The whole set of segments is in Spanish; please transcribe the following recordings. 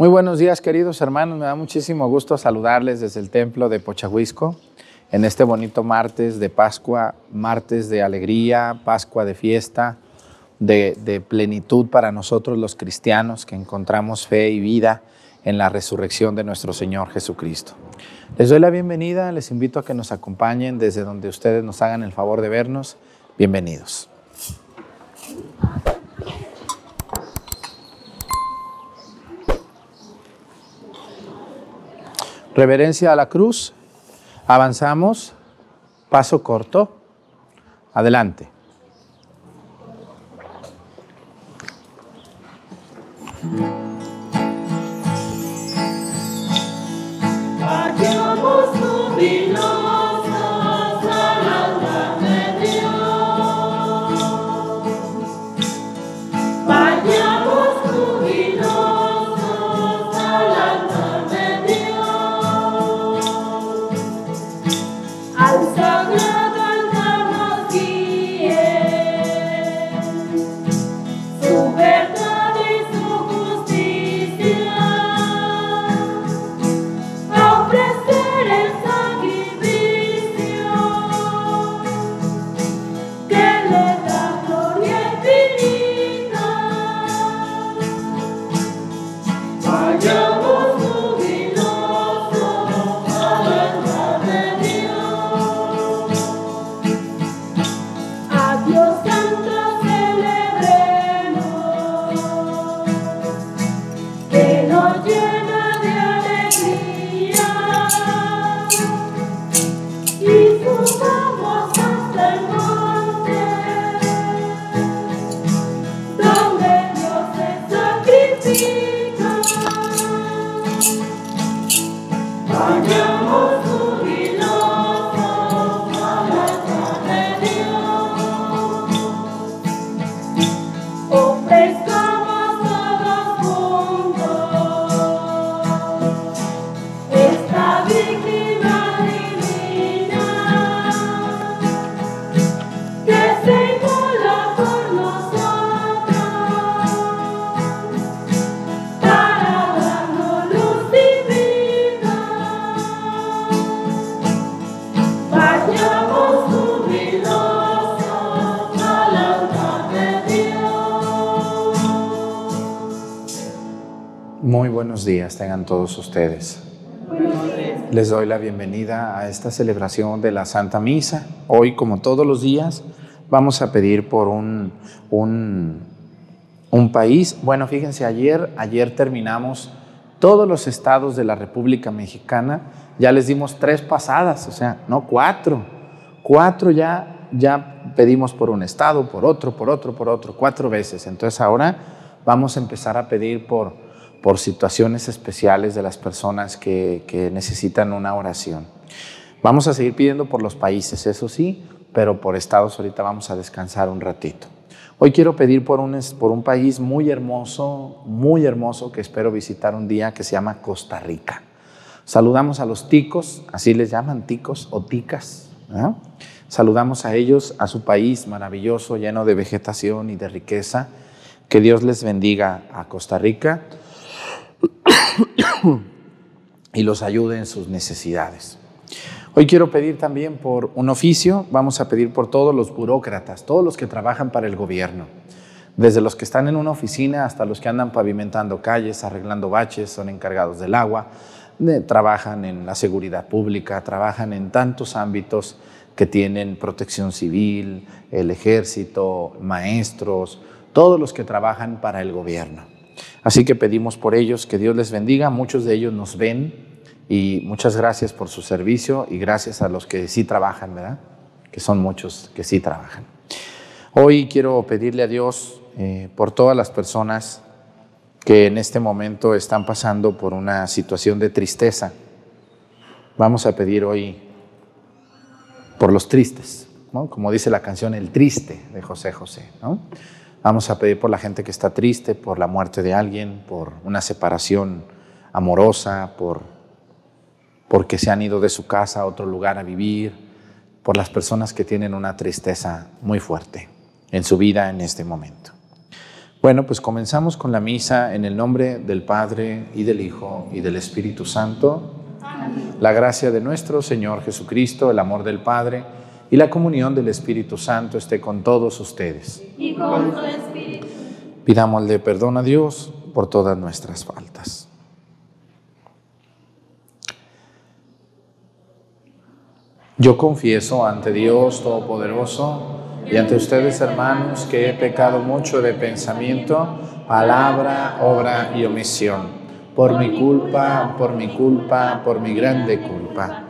Muy buenos días, queridos hermanos. Me da muchísimo gusto saludarles desde el templo de Pochahuisco en este bonito martes de Pascua, martes de alegría, Pascua de fiesta, de, de, plenitud para nosotros los cristianos que encontramos fe y vida en la resurrección de nuestro Señor Jesucristo. Les doy la bienvenida, les invito a que nos acompañen desde donde ustedes nos hagan el favor de vernos. Bienvenidos. Reverencia a la cruz. Avanzamos. Paso corto. Adelante. Tengan todos ustedes. Les doy la bienvenida a esta celebración de la Santa Misa. Hoy, como todos los días, vamos a pedir por un, un, un país. Bueno, fíjense, ayer, ayer terminamos todos los estados de la República Mexicana. Ya les dimos tres pasadas, o sea, no cuatro. Cuatro ya, ya pedimos por un estado, por otro, por otro, por otro, cuatro veces. Entonces ahora vamos a empezar a pedir por, por situaciones especiales de las personas que, que necesitan una oración. Vamos a seguir pidiendo por los países, eso sí, pero por estados ahorita vamos a descansar un ratito. Hoy quiero pedir por un, por un país muy hermoso, muy hermoso que espero visitar un día que se llama Costa Rica. Saludamos a los ticos, así les llaman ticos o ticas. ¿verdad? Saludamos a ellos, a su país maravilloso, lleno de vegetación y de riqueza. Que Dios les bendiga a Costa Rica y los ayude en sus necesidades. Hoy quiero pedir también por un oficio, vamos a pedir por todos los burócratas, todos los que trabajan para el gobierno, desde los que están en una oficina hasta los que andan pavimentando calles, arreglando baches, son encargados del agua, trabajan en la seguridad pública, trabajan en tantos ámbitos que tienen protección civil, el ejército, maestros, todos los que trabajan para el gobierno. Así que pedimos por ellos que Dios les bendiga, muchos de ellos nos ven y muchas gracias por su servicio y gracias a los que sí trabajan, ¿verdad? Que son muchos que sí trabajan. Hoy quiero pedirle a Dios eh, por todas las personas que en este momento están pasando por una situación de tristeza. Vamos a pedir hoy por los tristes, ¿no? como dice la canción El Triste de José José. ¿no? Vamos a pedir por la gente que está triste, por la muerte de alguien, por una separación amorosa, por porque se han ido de su casa a otro lugar a vivir, por las personas que tienen una tristeza muy fuerte en su vida en este momento. Bueno, pues comenzamos con la misa en el nombre del Padre y del Hijo y del Espíritu Santo. La gracia de nuestro Señor Jesucristo, el amor del Padre y la comunión del Espíritu Santo esté con todos ustedes. y con tu espíritu. Pidámosle perdón a Dios por todas nuestras faltas. Yo confieso ante Dios Todopoderoso y ante ustedes, hermanos, que he pecado mucho de pensamiento, palabra, obra y omisión. Por mi culpa, por mi culpa, por mi grande culpa.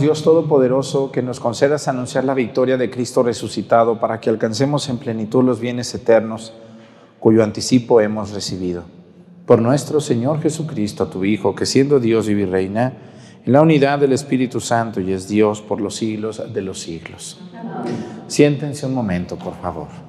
Dios Todopoderoso, que nos concedas anunciar la victoria de Cristo resucitado para que alcancemos en plenitud los bienes eternos cuyo anticipo hemos recibido. Por nuestro Señor Jesucristo, tu Hijo, que siendo Dios y reina en la unidad del Espíritu Santo y es Dios por los siglos de los siglos. Siéntense un momento, por favor.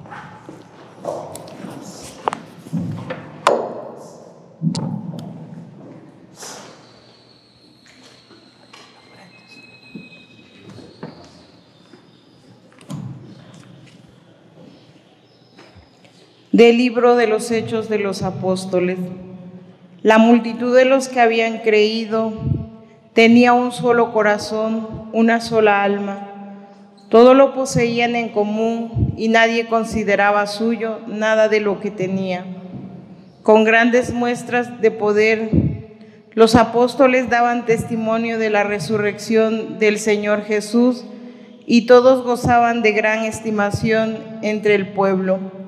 Del libro de los Hechos de los Apóstoles. La multitud de los que habían creído tenía un solo corazón, una sola alma. Todo lo poseían en común y nadie consideraba suyo nada de lo que tenía. Con grandes muestras de poder, los apóstoles daban testimonio de la resurrección del Señor Jesús y todos gozaban de gran estimación entre el pueblo.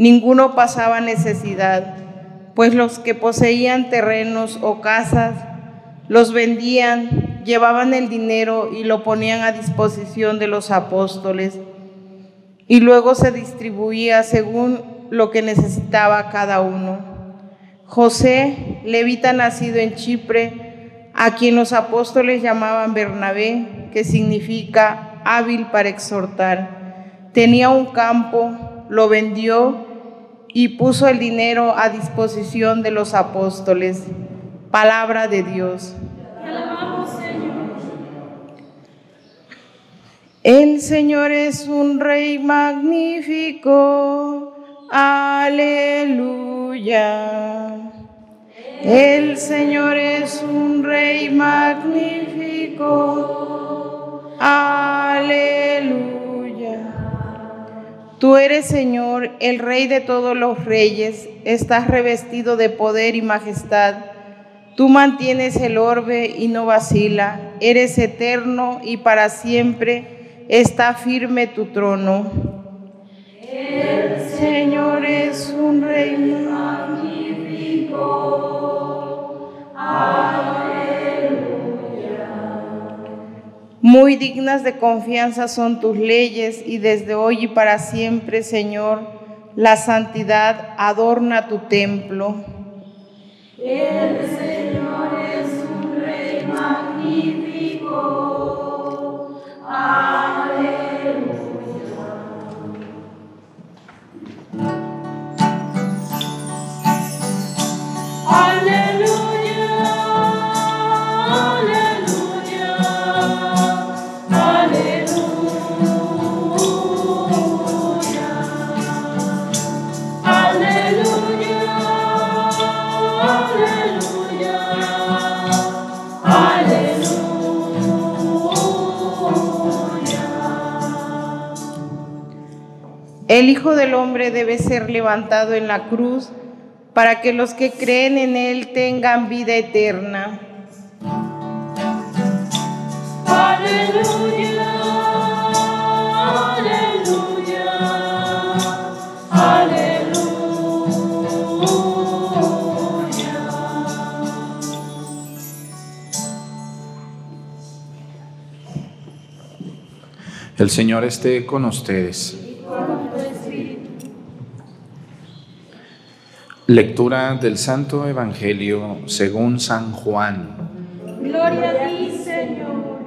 Ninguno pasaba necesidad, pues los que poseían terrenos o casas los vendían, llevaban el dinero y lo ponían a disposición de los apóstoles, y luego se distribuía según lo que necesitaba cada uno. José, levita nacido en Chipre, a quien los apóstoles llamaban Bernabé, que significa hábil para exhortar, tenía un campo, lo vendió y puso el dinero a disposición de los apóstoles. Palabra de Dios. El Señor es un rey magnífico. Aleluya. El Señor es un rey magnífico. Aleluya. Tú eres Señor, el Rey de todos los reyes, estás revestido de poder y majestad. Tú mantienes el orbe y no vacila, eres eterno y para siempre está firme tu trono. El Señor es un Rey magnífico. Muy dignas de confianza son tus leyes y desde hoy y para siempre, Señor, la santidad adorna tu templo. El Señor es un rey magnífico. Aleluya. El Hijo del Hombre debe ser levantado en la cruz para que los que creen en Él tengan vida eterna. Aleluya, aleluya, aleluya. El Señor esté con ustedes. Lectura del Santo Evangelio según San Juan. Gloria a ti, Señor.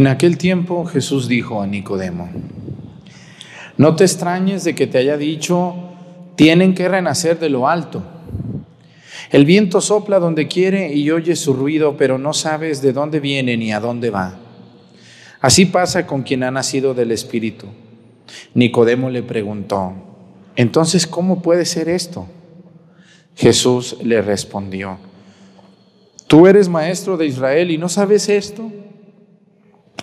En aquel tiempo Jesús dijo a Nicodemo, no te extrañes de que te haya dicho, tienen que renacer de lo alto. El viento sopla donde quiere y oyes su ruido, pero no sabes de dónde viene ni a dónde va. Así pasa con quien ha nacido del Espíritu. Nicodemo le preguntó, entonces, ¿cómo puede ser esto? Jesús le respondió, tú eres maestro de Israel y no sabes esto.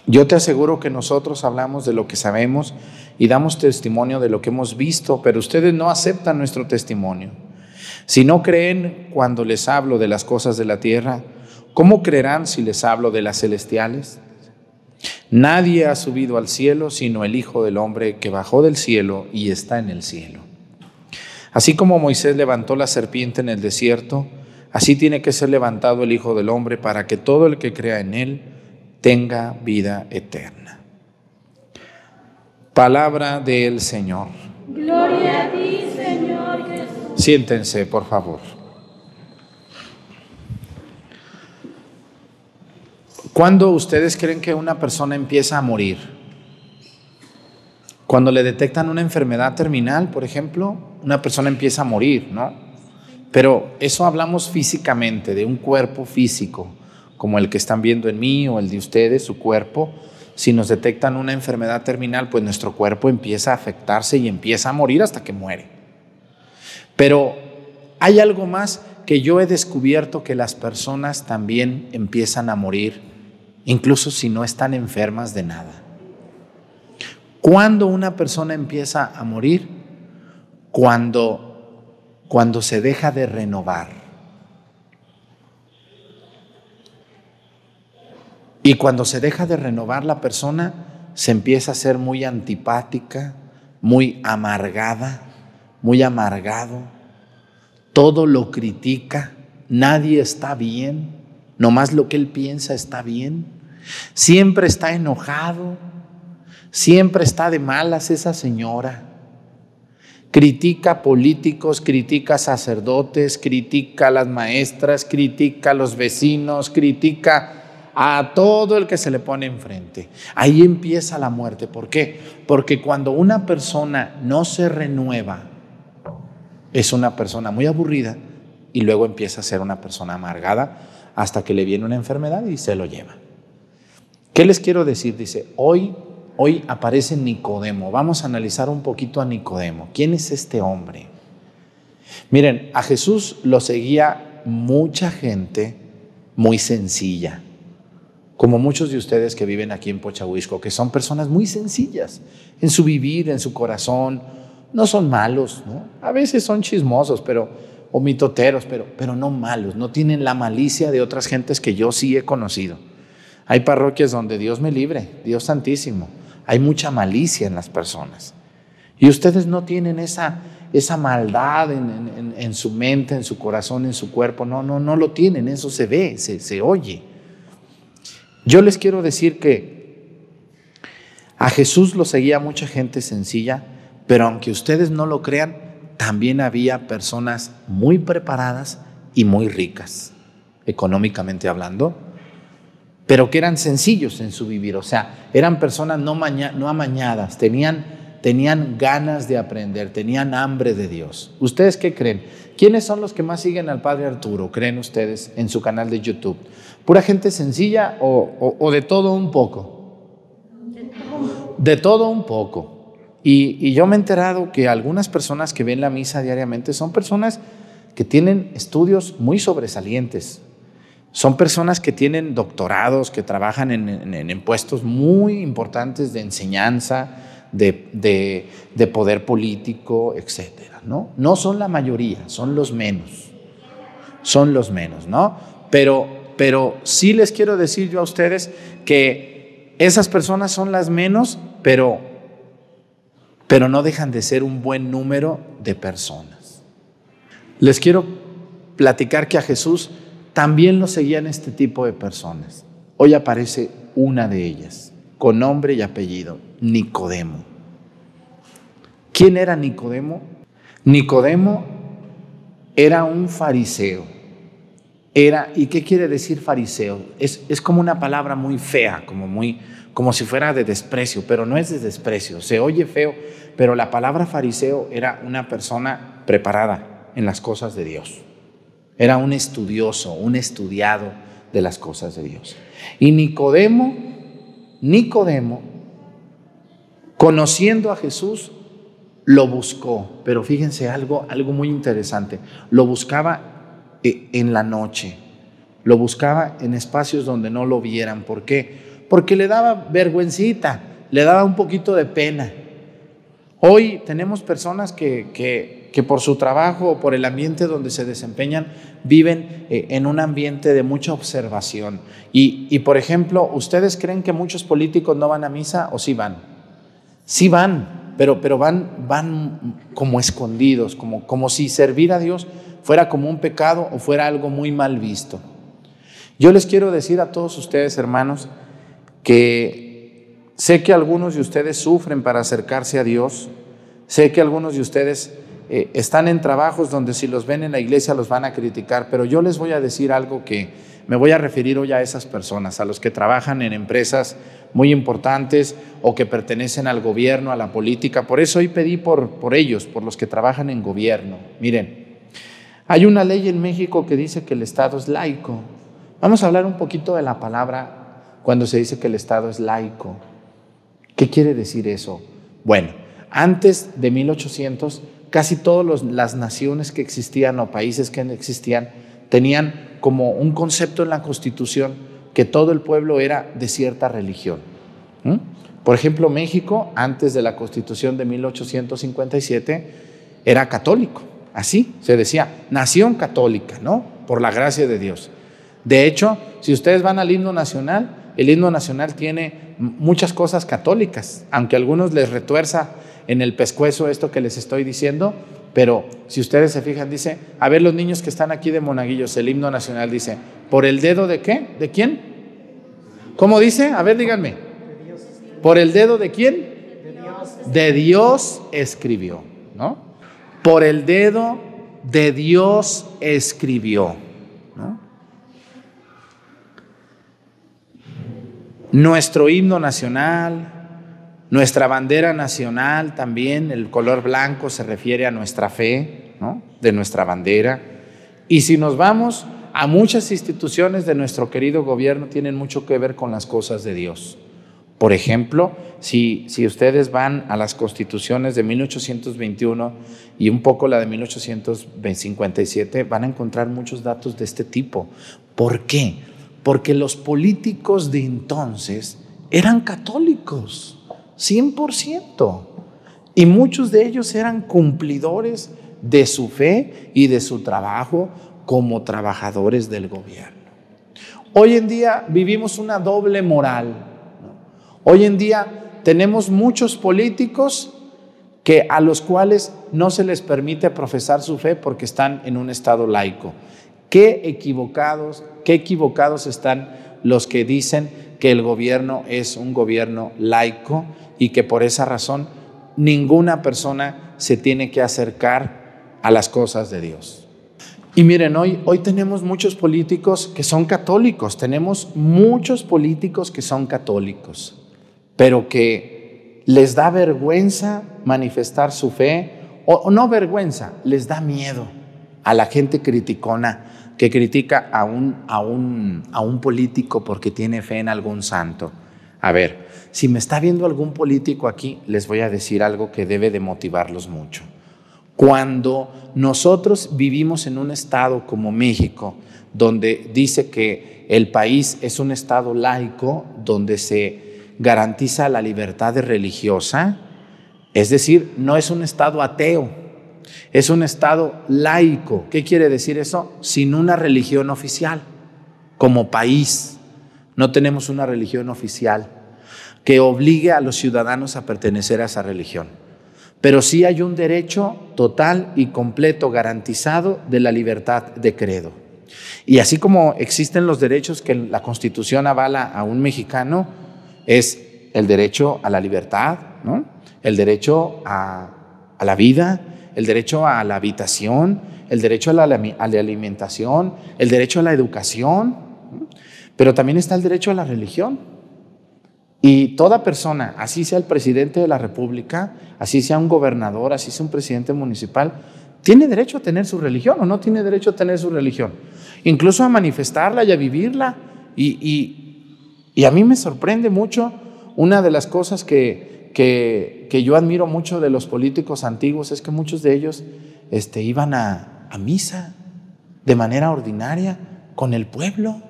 Yo te aseguro que nosotros hablamos de lo que sabemos y damos testimonio de lo que hemos visto, pero ustedes no aceptan nuestro testimonio. Si no creen cuando les hablo de las cosas de la tierra, ¿cómo creerán si les hablo de las celestiales? Nadie ha subido al cielo sino el Hijo del Hombre que bajó del cielo y está en el cielo. Así como Moisés levantó la serpiente en el desierto, así tiene que ser levantado el Hijo del Hombre para que todo el que crea en él tenga vida eterna. Palabra del Señor. Gloria a ti, Señor Jesús. Siéntense, por favor. ¿Cuándo ustedes creen que una persona empieza a morir? Cuando le detectan una enfermedad terminal, por ejemplo, una persona empieza a morir, ¿no? Pero eso hablamos físicamente, de un cuerpo físico, como el que están viendo en mí o el de ustedes, su cuerpo. Si nos detectan una enfermedad terminal, pues nuestro cuerpo empieza a afectarse y empieza a morir hasta que muere. Pero hay algo más que yo he descubierto que las personas también empiezan a morir, incluso si no están enfermas de nada. ¿Cuándo una persona empieza a morir? Cuando, cuando se deja de renovar. Y cuando se deja de renovar la persona, se empieza a ser muy antipática, muy amargada, muy amargado. Todo lo critica, nadie está bien, nomás lo que él piensa está bien. Siempre está enojado, siempre está de malas esa señora. Critica políticos, critica sacerdotes, critica a las maestras, critica a los vecinos, critica a todo el que se le pone enfrente. Ahí empieza la muerte. ¿Por qué? Porque cuando una persona no se renueva, es una persona muy aburrida y luego empieza a ser una persona amargada hasta que le viene una enfermedad y se lo lleva. ¿Qué les quiero decir? Dice, hoy, hoy aparece Nicodemo. Vamos a analizar un poquito a Nicodemo. ¿Quién es este hombre? Miren, a Jesús lo seguía mucha gente muy sencilla como muchos de ustedes que viven aquí en Pochahuisco, que son personas muy sencillas en su vivir, en su corazón, no son malos, ¿no? A veces son chismosos, pero, o mitoteros, pero, pero no malos, no tienen la malicia de otras gentes que yo sí he conocido. Hay parroquias donde Dios me libre, Dios santísimo. Hay mucha malicia en las personas. Y ustedes no tienen esa, esa maldad en, en, su mente, en su corazón, en su cuerpo. No, no, no lo tienen, eso se ve, se, se oye. Yo les quiero decir que a Jesús lo seguía mucha gente sencilla, pero aunque ustedes no lo crean, también había personas muy preparadas y muy ricas, económicamente hablando, pero que eran sencillos en su vivir, o sea, eran personas no, amañadas, tenían, tenían ganas de aprender, tenían hambre de Dios. ¿Ustedes qué creen? ¿Quiénes son los que más siguen al Padre Arturo, creen ustedes, en su canal de YouTube? ¿Pura gente sencilla o, de todo un poco? De todo un poco. Y, yo me he enterado que algunas personas que ven la misa diariamente son personas que tienen estudios muy sobresalientes, son personas que tienen doctorados, que trabajan en, puestos muy importantes de enseñanza, de, poder político, etc. ¿no? no son la mayoría, son los menos. Son los menos, ¿no? Pero, pero sí les quiero decir yo a ustedes que esas personas son las menos, pero, pero no dejan de ser un buen número de personas. Les quiero platicar que a Jesús también lo seguían este tipo de personas. Hoy aparece una de ellas, con nombre y apellido, Nicodemo. ¿Quién era Nicodemo? Nicodemo era un fariseo. Era, ¿y qué quiere decir fariseo? Es, es como una palabra muy fea, como, muy, como si fuera de desprecio, pero no es de desprecio. Se oye feo, pero la palabra fariseo era una persona preparada en las cosas de Dios. Era un estudioso, un estudiado de las cosas de Dios. Y Nicodemo, Nicodemo, conociendo a Jesús, lo buscó. Pero fíjense algo, algo muy interesante. Lo buscaba eh, en la noche. Lo buscaba en espacios donde no lo vieran. ¿Por qué? Porque le daba vergüencita, le daba un poquito de pena. Hoy tenemos personas que, que, por su trabajo o por el ambiente donde se desempeñan viven eh, en un ambiente de mucha observación. Y, y, por ejemplo, ¿ustedes creen que muchos políticos no van a misa o sí van? Sí van, pero, pero van, van como escondidos, como, como si servir a Dios fuera como un pecado o fuera algo muy mal visto. Yo les quiero decir a todos ustedes, hermanos, que Sé que algunos de ustedes sufren para acercarse a Dios. Sé que algunos de ustedes eh, están en trabajos donde si los ven en la iglesia los van a criticar, pero yo les voy a decir algo que me voy a referir hoy a esas personas, a los que trabajan en empresas muy importantes o que pertenecen al gobierno, a la política. Por eso hoy pedí por, por ellos, por los que trabajan en gobierno. Miren, hay una ley en México que dice que el Estado es laico. Vamos a hablar un poquito de la palabra cuando se dice que el Estado es laico. ¿Qué quiere decir eso? Bueno, antes de 1800, casi todas las naciones que existían o países que existían tenían como un concepto en la constitución que todo el pueblo era de cierta religión. Por ejemplo, México, antes de la constitución de 1857, era católico. Así se decía, nación católica, ¿no? Por la gracia de Dios. De hecho, si ustedes van al himno nacional, el himno nacional tiene muchas cosas católicas, aunque a algunos les retuerza en el pescuezo esto que les estoy diciendo, pero si ustedes se fijan, dice, a ver los niños que están aquí de Monaguillos, el himno nacional dice, ¿por el dedo de qué? ¿De quién? ¿Cómo dice? A ver, díganme. ¿Por el dedo de quién? De Dios escribió, ¿no? Por el dedo de Dios escribió, ¿no? Nuestro himno nacional, nuestra bandera nacional también, el color blanco se refiere a nuestra fe, ¿no? de nuestra bandera. Y si nos vamos a muchas instituciones de nuestro querido gobierno, tienen mucho que ver con las cosas de Dios. Por ejemplo, si, si ustedes van a las constituciones de 1821 y un poco la de 1857, van a encontrar muchos datos de este tipo. ¿Por qué? porque los políticos de entonces eran católicos, 100%. Y muchos de ellos eran cumplidores de su fe y de su trabajo como trabajadores del gobierno. Hoy en día vivimos una doble moral. Hoy en día tenemos muchos políticos que a los cuales no se les permite profesar su fe porque están en un estado laico. Qué equivocados, qué equivocados están los que dicen que el gobierno es un gobierno laico y que por esa razón ninguna persona se tiene que acercar a las cosas de Dios. Y miren, hoy, hoy tenemos muchos políticos que son católicos, tenemos muchos políticos que son católicos, pero que les da vergüenza manifestar su fe, o, no vergüenza, les da miedo a la gente criticona que critica a un, a, un, a un político porque tiene fe en algún santo. A ver, si me está viendo algún político aquí, les voy a decir algo que debe de motivarlos mucho. Cuando nosotros vivimos en un estado como México, donde dice que el país es un estado laico, donde se garantiza la libertad religiosa, es decir, no es un Estado ateo, es un Estado laico. ¿Qué quiere decir eso? Sin una religión oficial. Como país, no tenemos una religión oficial que obligue a los ciudadanos a pertenecer a esa religión. Pero sí hay un derecho total y completo garantizado de la libertad de credo. Y así como existen los derechos que la Constitución avala a un mexicano, es el derecho a la libertad, ¿no? el derecho a, la vida, el derecho a la habitación, el derecho a la, alimentación, el derecho a la educación, pero también está el derecho a la religión. Y toda persona, así sea el presidente de la República, así sea un gobernador, así sea un presidente municipal, tiene derecho a tener su religión o no tiene derecho a tener su religión. Incluso a manifestarla y a vivirla. y y a mí me sorprende mucho una de las cosas que, que, yo admiro mucho de los políticos antiguos es que muchos de ellos este, iban a, a misa de manera ordinaria con el pueblo.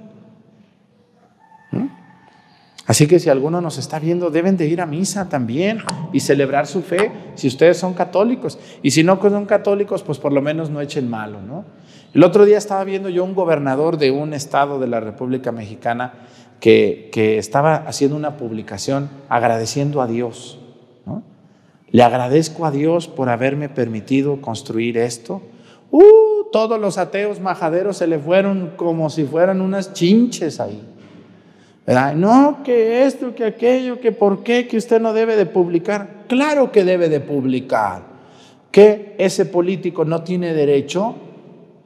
Así que si alguno nos está viendo, deben de ir a misa también y celebrar su fe si ustedes son católicos. Y si no son católicos, pues por lo menos no echen malo, ¿no? El otro día estaba viendo yo un gobernador de un estado de la República Mexicana que, estaba haciendo una publicación agradeciendo a Dios. Le agradezco a Dios por haberme permitido construir esto. Uh, todos los ateos majaderos se le fueron como si fueran unas chinches ahí. No, que esto, que aquello, que por qué, que usted no debe de publicar. Claro que debe de publicar. Que ese político no tiene derecho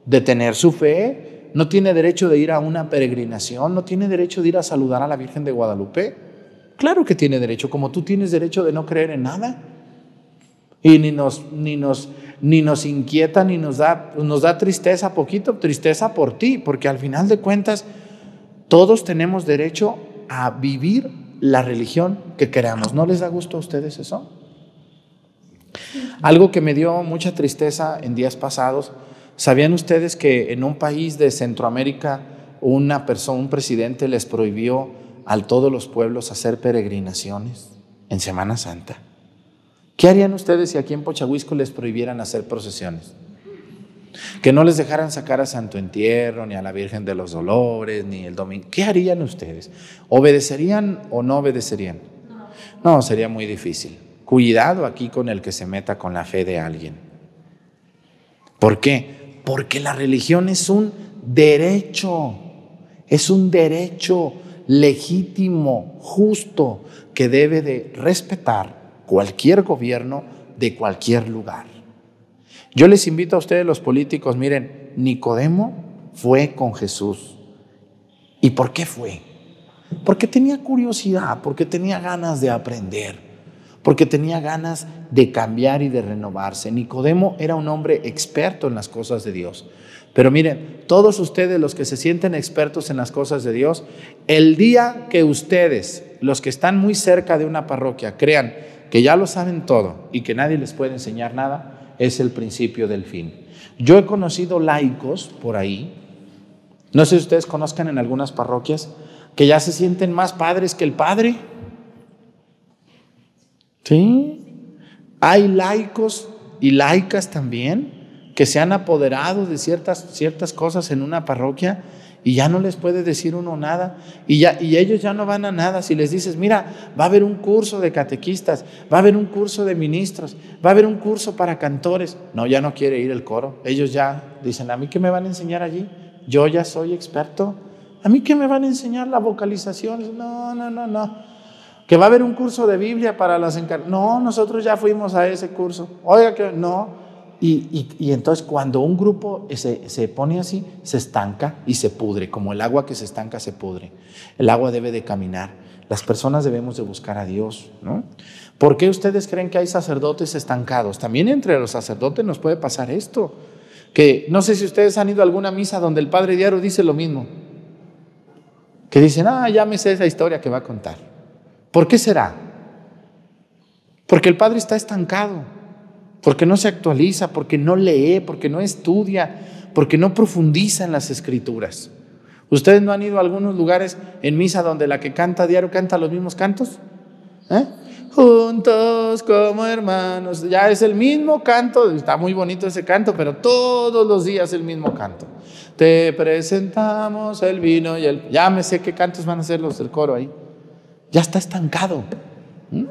de tener su fe, no tiene derecho de ir a una peregrinación, no tiene derecho de ir a saludar a la Virgen de Guadalupe. Claro que tiene derecho, como tú tienes derecho de no creer en nada. Y ni nos, ni nos, ni nos inquieta, ni nos da, nos da tristeza poquito, tristeza por ti, porque al final de cuentas todos tenemos derecho a vivir la religión que queramos. ¿No les da gusto a ustedes eso? Algo que me dio mucha tristeza en días pasados ¿Sabían ustedes que en un país de Centroamérica una persona, un presidente les prohibió a todos los pueblos hacer peregrinaciones en Semana Santa? ¿Qué harían ustedes si aquí en Pochahuisco les prohibieran hacer procesiones? Que no les dejaran sacar a Santo Entierro, ni a la Virgen de los Dolores, ni el Domingo. ¿Qué harían ustedes? ¿Obedecerían o no obedecerían? No, sería muy difícil. Cuidado aquí con el que se meta con la fe de alguien. ¿Por qué? Porque la religión es un derecho, es un derecho legítimo, justo, que debe de respetar cualquier gobierno de cualquier lugar. Yo les invito a ustedes los políticos, miren, Nicodemo fue con Jesús. ¿Y por qué fue? Porque tenía curiosidad, porque tenía ganas de aprender porque tenía ganas de cambiar y de renovarse. Nicodemo era un hombre experto en las cosas de Dios. Pero miren, todos ustedes los que se sienten expertos en las cosas de Dios, el día que ustedes, los que están muy cerca de una parroquia, crean que ya lo saben todo y que nadie les puede enseñar nada, es el principio del fin. Yo he conocido laicos por ahí, no sé si ustedes conozcan en algunas parroquias, que ya se sienten más padres que el padre. ¿Sí? Hay laicos y laicas también que se han apoderado de ciertas, ciertas cosas en una parroquia y ya no les puede decir uno nada y, ya, y ellos ya no van a nada. Si les dices, mira, va a haber un curso de catequistas, va a haber un curso de ministros, va a haber un curso para cantores. No, ya no quiere ir el coro. Ellos ya dicen, ¿a mí qué me van a enseñar allí? Yo ya soy experto. ¿A mí qué me van a enseñar la vocalización? No, no, no, no. Que va a haber un curso de Biblia para las encarnaciones. No, nosotros ya fuimos a ese curso. Oiga, que no. Y, entonces cuando un grupo se, se, pone así, se estanca y se pudre, como el agua que se estanca se pudre. El agua debe de caminar. Las personas debemos de buscar a Dios, ¿no? ¿Por qué ustedes creen que hay sacerdotes estancados? También entre los sacerdotes nos puede pasar esto. Que no sé si ustedes han ido a alguna misa donde el Padre Diario dice lo mismo. Que dicen, ah, ya me sé esa historia que va a contar. ¿Por qué será? Porque el Padre está estancado porque no se actualiza, porque no lee, porque no estudia, porque no profundiza en las escrituras. ¿Ustedes no han ido a algunos lugares en misa donde la que canta diario canta los mismos cantos? ¿Eh? Juntos como hermanos. Ya es el mismo canto, está muy bonito ese canto, pero todos los días el mismo canto. Te presentamos el vino y el... Ya me sé qué cantos van a ser los del coro ahí. Ya está estancado. ¿Mm?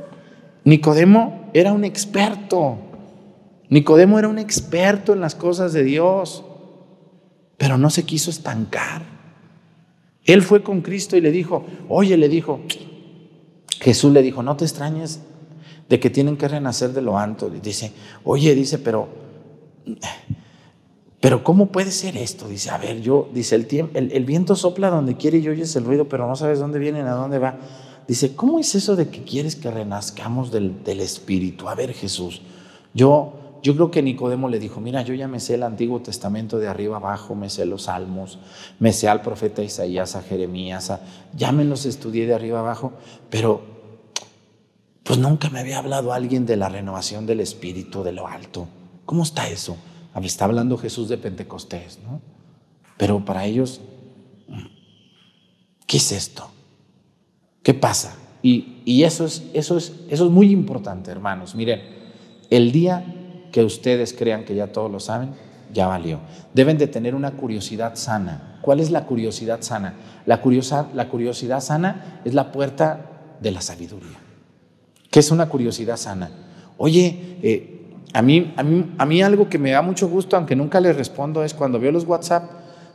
Nicodemo era un experto Nicodemo era un experto en las cosas de Dios, pero no se quiso estancar. Él fue con Cristo y le dijo, oye, le dijo, Jesús le dijo, no te extrañes de que tienen que renacer de lo alto. dice, oye, dice, pero, pero ¿cómo puede ser esto? Dice, a ver, yo, dice, el, el, viento sopla donde quiere y oyes el ruido, pero no sabes dónde viene ni a dónde va. Dice, ¿cómo es eso de que quieres que renazcamos del Espíritu? A ver, Jesús, yo yo creo que Nicodemo le dijo, mira, yo ya me sé el Antiguo Testamento de arriba abajo, me sé los salmos, me sé al profeta Isaías, a Jeremías, ya me los estudié de arriba abajo, pero pues nunca me había hablado alguien de la renovación del Espíritu de lo alto. ¿Cómo está eso? Está hablando Jesús de Pentecostés, ¿no? Pero para ellos, ¿qué es esto? ¿Qué pasa? Y, y eso, es, eso, es, eso es muy importante, hermanos. Miren, el día que ustedes crean que ya todos lo saben, ya valió. Deben de tener una curiosidad sana. ¿Cuál es la curiosidad sana? La, curiosidad sana es la puerta de la sabiduría. ¿Qué es una curiosidad sana? Oye, eh, a, mí, a, mí, a mí algo que me da mucho gusto, aunque nunca les respondo, es cuando veo los WhatsApp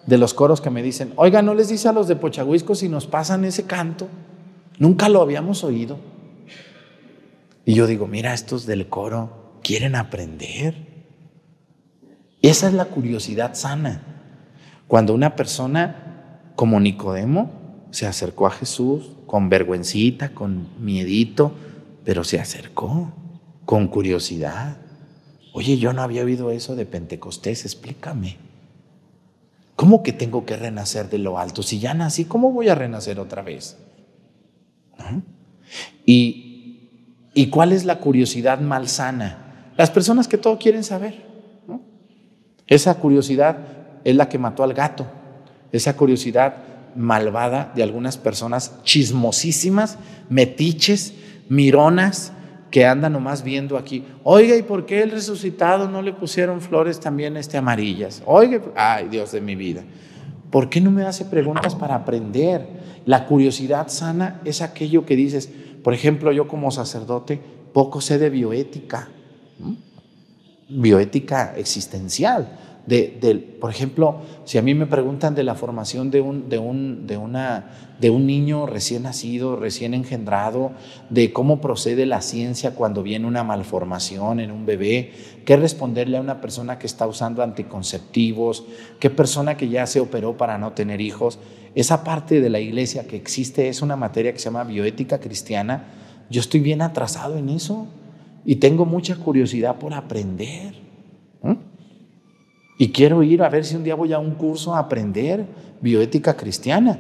de los coros que me dicen, oiga, ¿no les dice a los de Pochahuisco si nos pasan ese canto? Nunca lo habíamos oído. Y yo digo, mira, estos del coro, quieren aprender. Esa es la curiosidad sana. Cuando una persona como Nicodemo se acercó a Jesús con vergüencita, con miedito, pero se acercó con curiosidad. Oye, yo no había oído eso de Pentecostés, explícame. ¿Cómo que tengo que renacer de lo alto? Si ya nací, ¿cómo voy a renacer otra vez? ¿Y, ¿Y cuál es la curiosidad malsana? Las personas que todo quieren saber. Esa curiosidad es la que mató al gato. Esa curiosidad malvada de algunas personas chismosísimas, metiches, mironas, que andan nomás viendo aquí. Oiga, ¿y por qué el resucitado no le pusieron flores también este amarillas? Oiga, ay Dios de mi vida. ¿Por qué no me hace preguntas para aprender? La curiosidad sana es aquello que dices, por ejemplo, yo como sacerdote poco sé de bioética bioética existencial. De, por ejemplo, si a mí me preguntan de la formación de un, de, un, de, una, de un niño recién nacido, recién engendrado, de cómo procede la ciencia cuando viene una malformación en un bebé, qué responderle a una persona que está usando anticonceptivos, qué persona que ya se operó para no tener hijos, esa parte de la iglesia que existe es una materia que se llama bioética cristiana. Yo estoy bien atrasado en eso y tengo mucha curiosidad por aprender. Y quiero ir a ver si un día voy a un curso a aprender bioética cristiana.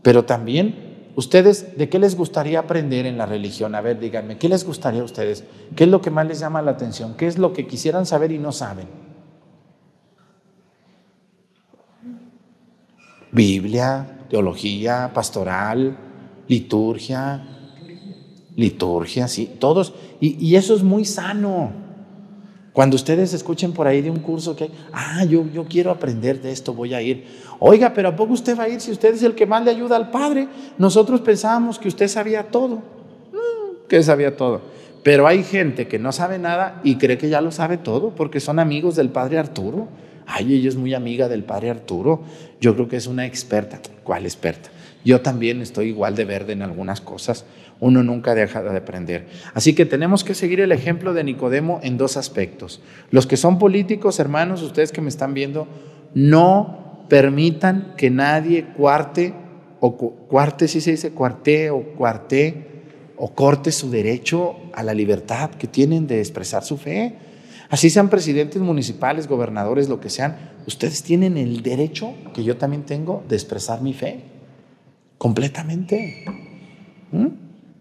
Pero también, ustedes, ¿de qué les gustaría aprender en la religión? A ver, díganme, ¿qué les gustaría a ustedes? ¿Qué es lo que más les llama la atención? ¿Qué es lo que quisieran saber y no saben? Biblia, teología, pastoral, liturgia, liturgia, sí, todos. Y, eso es muy sano. Cuando ustedes escuchen por ahí de un curso que, ah, yo, yo quiero aprender de esto, voy a ir. Oiga, pero ¿a poco usted va a ir si usted es el que más le ayuda al Padre? Nosotros pensábamos que usted sabía todo. Mm, que sabía todo. Pero hay gente que no sabe nada y cree que ya lo sabe todo porque son amigos del Padre Arturo. Ay, ella es muy amiga del Padre Arturo. Yo creo que es una experta. ¿Cuál experta? Yo también estoy igual de verde en algunas cosas. Uno nunca deja de aprender. Así que tenemos que seguir el ejemplo de Nicodemo en dos aspectos. Los que son políticos, hermanos, ustedes que me están viendo, no permitan que nadie cuarte o cuarte, si se dice cuarte o cuarte o corte su derecho a la libertad que tienen de expresar su fe. Así sean presidentes municipales, gobernadores, lo que sean, ustedes tienen el derecho que yo también tengo de expresar mi fe. Completamente. ¿Mm?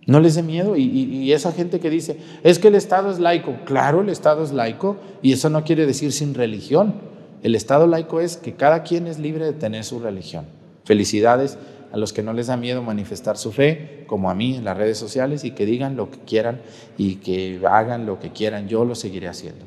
No les dé miedo. Y, y, esa gente que dice, es que el Estado es laico. Claro, el Estado es laico y eso no quiere decir sin religión. El Estado laico es que cada quien es libre de tener su religión. Felicidades a los que no les da miedo manifestar su fe, como a mí en las redes sociales, y que digan lo que quieran y que hagan lo que quieran. Yo lo seguiré haciendo.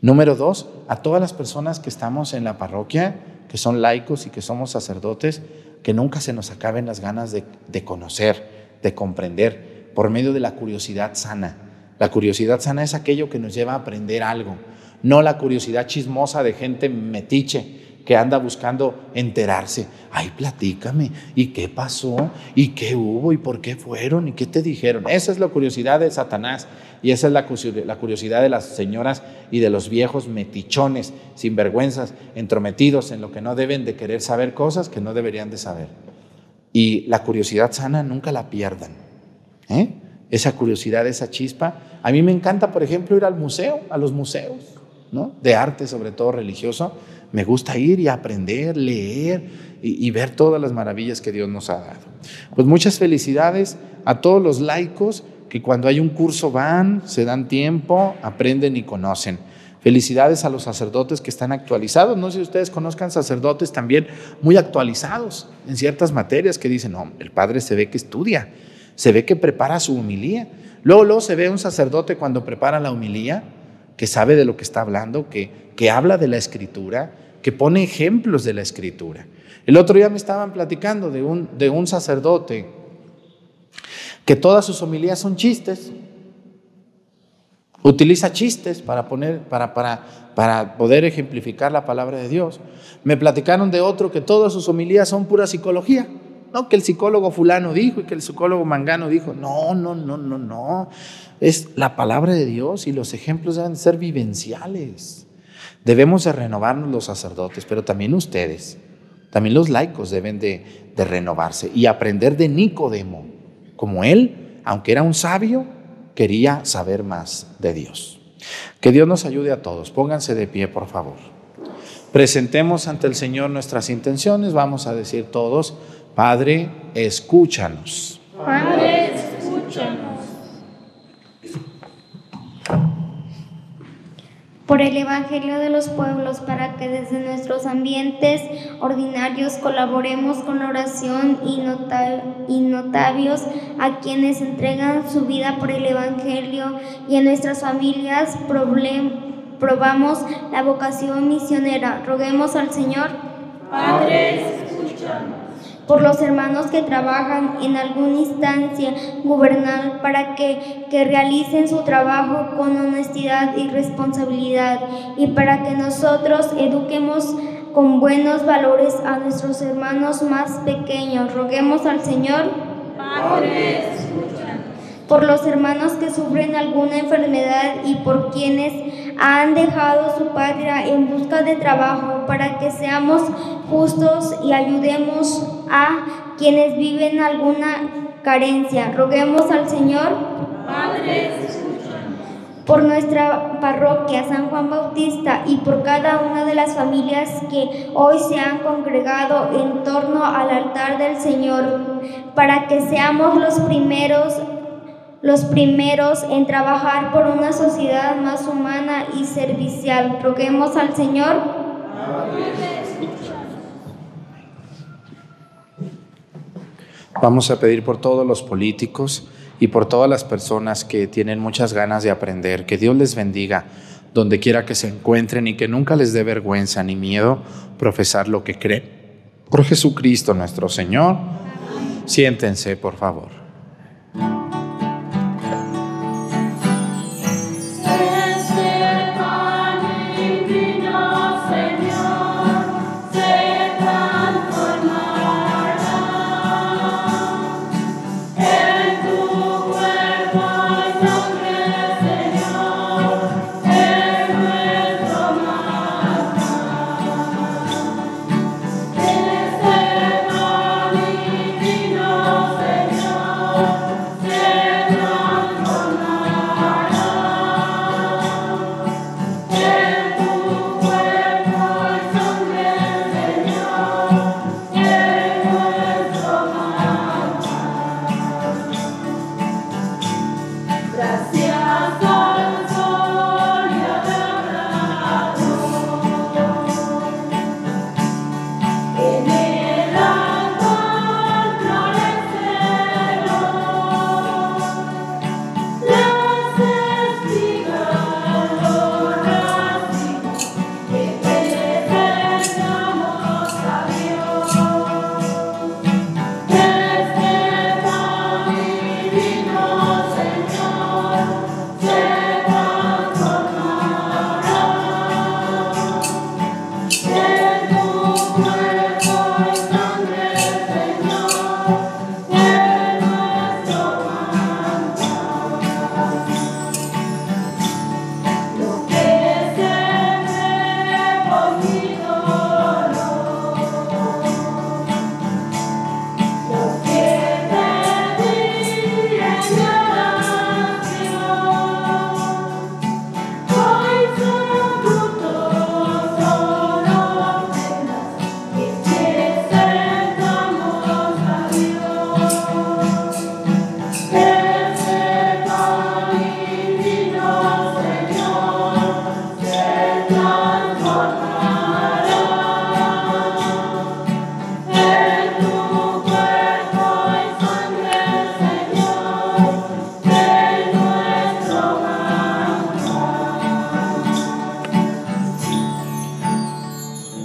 Número dos, a todas las personas que estamos en la parroquia, que son laicos y que somos sacerdotes, que nunca se nos acaben las ganas de, de conocer, de comprender, por medio de la curiosidad sana. La curiosidad sana es aquello que nos lleva a aprender algo, no la curiosidad chismosa de gente metiche que anda buscando enterarse. Ay, platícame, ¿y qué pasó? ¿Y qué hubo? ¿Y por qué fueron? ¿Y qué te dijeron? Esa es la curiosidad de Satanás y esa es la curiosidad de las señoras y de los viejos metichones, sinvergüenzas, entrometidos en lo que no deben de querer saber cosas que no deberían de saber. Y la curiosidad sana nunca la pierdan. ¿eh? Esa curiosidad, esa chispa. A mí me encanta, por ejemplo, ir al museo, a los museos, ¿no? De arte, sobre todo religioso me gusta ir y aprender, leer y, ver todas las maravillas que Dios nos ha dado. Pues muchas felicidades a todos los laicos que cuando hay un curso van, se dan tiempo, aprenden y conocen. Felicidades a los sacerdotes que están actualizados. No sé si ustedes conozcan sacerdotes también muy actualizados en ciertas materias que dicen, no, el padre se ve que estudia, se ve que prepara su humilía. Luego, luego se ve un sacerdote cuando prepara la humilía, que sabe de lo que está hablando, que, que habla de la escritura, que pone ejemplos de la escritura. El otro día me estaban platicando de un, de un sacerdote que todas sus homilías son chistes. Utiliza chistes para, poner, para, para, para poder ejemplificar la palabra de Dios. Me platicaron de otro que todas sus homilías son pura psicología. No, que el psicólogo fulano dijo y que el psicólogo mangano dijo. No, no, no, no, no. Es la palabra de Dios y los ejemplos deben ser vivenciales. Debemos de renovarnos los sacerdotes, pero también ustedes, también los laicos deben de, renovarse y aprender de Nicodemo, como él, aunque era un sabio, quería saber más de Dios. Que Dios nos ayude a todos. Pónganse de pie, por favor. Presentemos ante el Señor nuestras intenciones. Vamos a decir todos, Padre, escúchanos. Padre, escúchanos. Por el Evangelio de los pueblos, para que desde nuestros ambientes ordinarios colaboremos con oración y, nota y notavios a quienes entregan su vida por el Evangelio y en nuestras familias probamos la vocación misionera. Roguemos al Señor. Padre, escúchanos por los hermanos que trabajan en alguna instancia gubernal para que, que, realicen su trabajo con honestidad y responsabilidad y para que nosotros eduquemos con buenos valores a nuestros hermanos más pequeños. Roguemos al Señor. Padre, por los hermanos que sufren alguna enfermedad y por quienes han dejado su patria en busca de trabajo para que seamos justos y ayudemos a quienes viven alguna carencia. Roguemos al Señor. Padre, por nuestra parroquia San Juan Bautista y por cada una de las familias que hoy se han congregado en torno al altar del Señor, para que seamos los primeros los primeros en trabajar por una sociedad más humana y servicial. Roguemos al Señor. Vamos a pedir por todos los políticos y por todas las personas que tienen muchas ganas de aprender. Que Dios les bendiga donde quiera que se encuentren y que nunca les dé vergüenza ni miedo profesar lo que creen. Por Jesucristo nuestro Señor. Siéntense, por favor.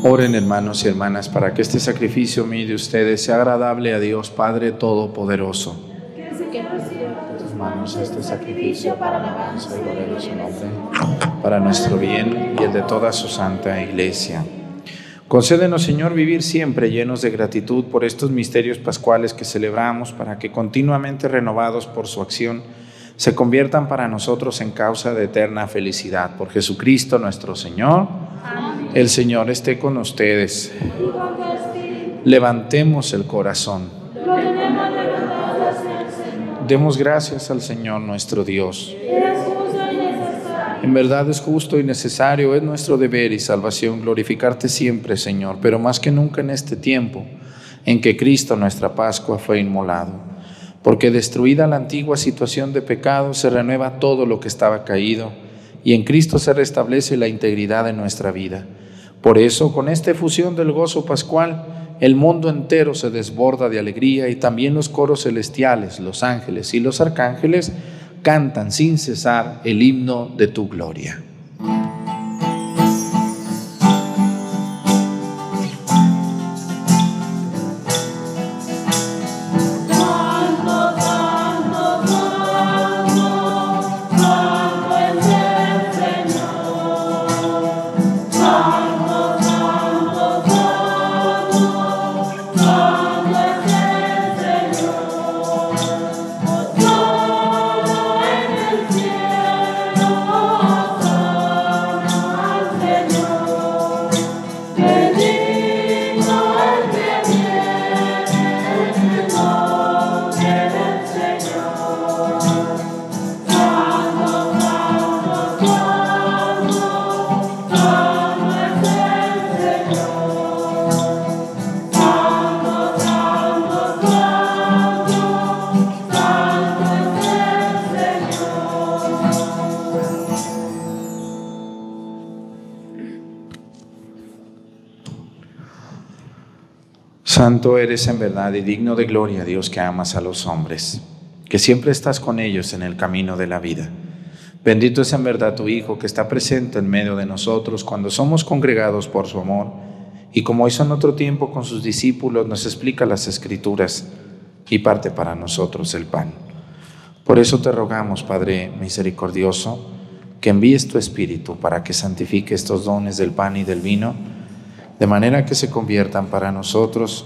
Oren hermanos y hermanas para que este sacrificio mío de ustedes sea agradable a Dios Padre Todopoderoso. Tus manos este sacrificio para alabanza gloria de su nombre, para nuestro bien y el de toda su santa iglesia. Concédenos, Señor, vivir siempre llenos de gratitud por estos misterios pascuales que celebramos, para que continuamente renovados por su acción, se conviertan para nosotros en causa de eterna felicidad. Por Jesucristo nuestro Señor. El Señor esté con ustedes. Levantemos el corazón. Demos gracias al Señor nuestro Dios. En verdad es justo y necesario, es nuestro deber y salvación glorificarte siempre, Señor, pero más que nunca en este tiempo en que Cristo, nuestra Pascua, fue inmolado. Porque destruida la antigua situación de pecado, se renueva todo lo que estaba caído y en Cristo se restablece la integridad de nuestra vida. Por eso, con esta efusión del gozo pascual, el mundo entero se desborda de alegría y también los coros celestiales, los ángeles y los arcángeles cantan sin cesar el himno de tu gloria. Eres en verdad y digno de gloria, Dios que amas a los hombres. que siempre estás con ellos en el camino de la vida. Bendito es en verdad tu Hijo que está presente en medio de nosotros cuando somos congregados por su amor y como hizo en otro tiempo con sus discípulos, nos explica las escrituras y parte para nosotros el pan. Por eso te rogamos, Padre misericordioso, que envíes tu Espíritu para que santifique estos dones del pan y del vino, de manera que se conviertan para nosotros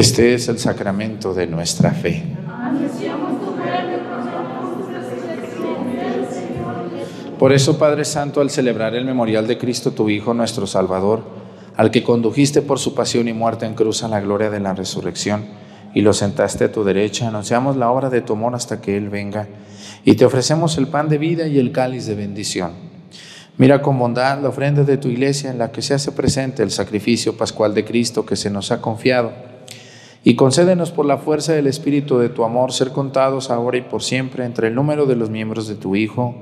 Este es el sacramento de nuestra fe. Por eso, Padre Santo, al celebrar el memorial de Cristo, tu Hijo, nuestro Salvador, al que condujiste por su pasión y muerte en cruz a la gloria de la resurrección, y lo sentaste a tu derecha, anunciamos la obra de tu amor hasta que Él venga, y te ofrecemos el pan de vida y el cáliz de bendición. Mira con bondad la ofrenda de tu iglesia en la que se hace presente el sacrificio pascual de Cristo que se nos ha confiado y concédenos por la fuerza del Espíritu de tu amor ser contados ahora y por siempre entre el número de los miembros de tu Hijo,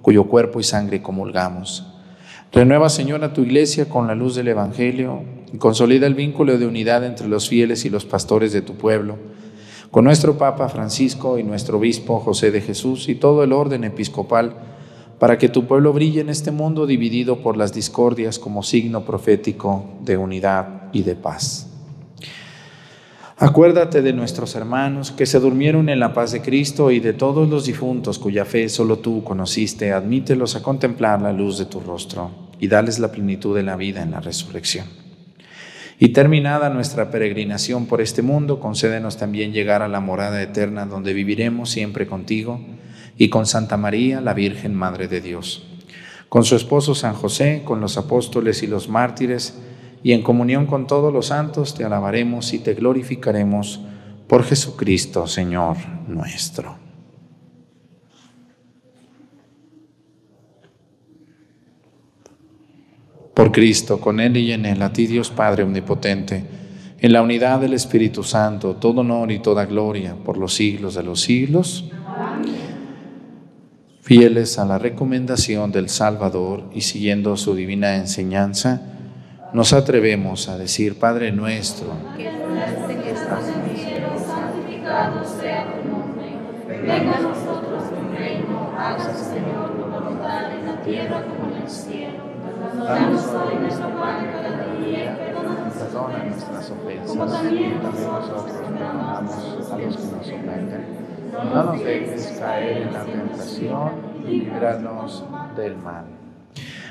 cuyo cuerpo y sangre comulgamos. Renueva, Señor, a tu iglesia con la luz del Evangelio y consolida el vínculo de unidad entre los fieles y los pastores de tu pueblo, con nuestro Papa Francisco y nuestro Obispo José de Jesús y todo el orden episcopal, para que tu pueblo brille en este mundo dividido por las discordias como signo profético de unidad y de paz. Acuérdate de nuestros hermanos que se durmieron en la paz de Cristo y de todos los difuntos cuya fe solo tú conociste, admítelos a contemplar la luz de tu rostro y dales la plenitud de la vida en la resurrección. Y terminada nuestra peregrinación por este mundo, concédenos también llegar a la morada eterna donde viviremos siempre contigo y con Santa María, la Virgen Madre de Dios, con su esposo San José, con los apóstoles y los mártires, y en comunión con todos los santos te alabaremos y te glorificaremos por Jesucristo, Señor nuestro. Por Cristo, con Él y en Él, a ti Dios Padre Omnipotente, en la unidad del Espíritu Santo, todo honor y toda gloria por los siglos de los siglos. Fieles a la recomendación del Salvador y siguiendo su divina enseñanza, nos atrevemos a decir, Padre nuestro, que estás en el cielo, santificado sea tu nombre. Venga a nosotros tu reino, hágase Señor tu voluntad en la tierra como en el cielo. Danos hoy nuestro pan cada día, perdona nuestras perdona ofensas, nuestras ofensas, como también y también nosotros perdonamos a los que nos ofenden. No nos dejes caer en la tentación y líbranos del mal.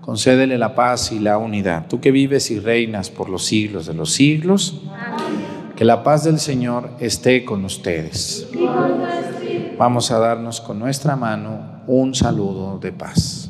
concédele la paz y la unidad. Tú que vives y reinas por los siglos de los siglos, que la paz del Señor esté con ustedes. Vamos a darnos con nuestra mano un saludo de paz.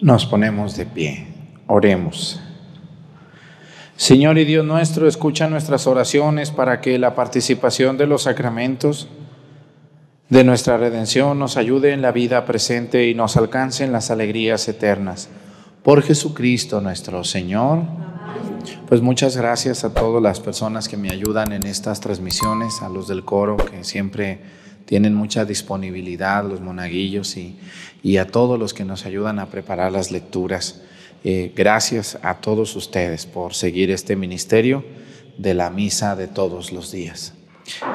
Nos ponemos de pie. Oremos. Señor y Dios nuestro, escucha nuestras oraciones para que la participación de los sacramentos de nuestra redención nos ayude en la vida presente y nos alcance en las alegrías eternas. Por Jesucristo nuestro Señor. Pues muchas gracias a todas las personas que me ayudan en estas transmisiones, a los del coro que siempre tienen mucha disponibilidad, los monaguillos y, y a todos los que nos ayudan a preparar las lecturas. Eh, gracias a todos ustedes por seguir este ministerio de la misa de todos los días.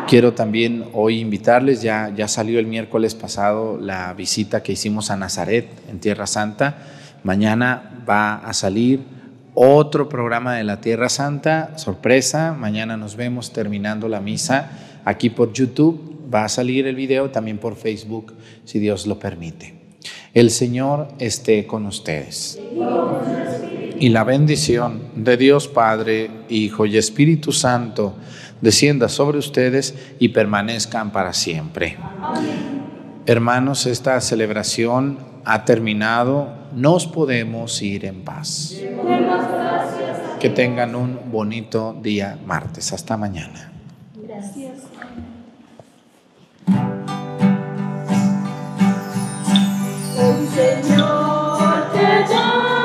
Quiero también hoy invitarles, ya, ya salió el miércoles pasado la visita que hicimos a Nazaret en Tierra Santa. Mañana va a salir otro programa de la Tierra Santa, sorpresa. Mañana nos vemos terminando la misa aquí por YouTube. Va a salir el video también por Facebook, si Dios lo permite. El Señor esté con ustedes. Y la bendición de Dios Padre, Hijo y Espíritu Santo descienda sobre ustedes y permanezcan para siempre. Hermanos, esta celebración ha terminado. Nos podemos ir en paz. Que tengan un bonito día martes. Hasta mañana. Señor te da.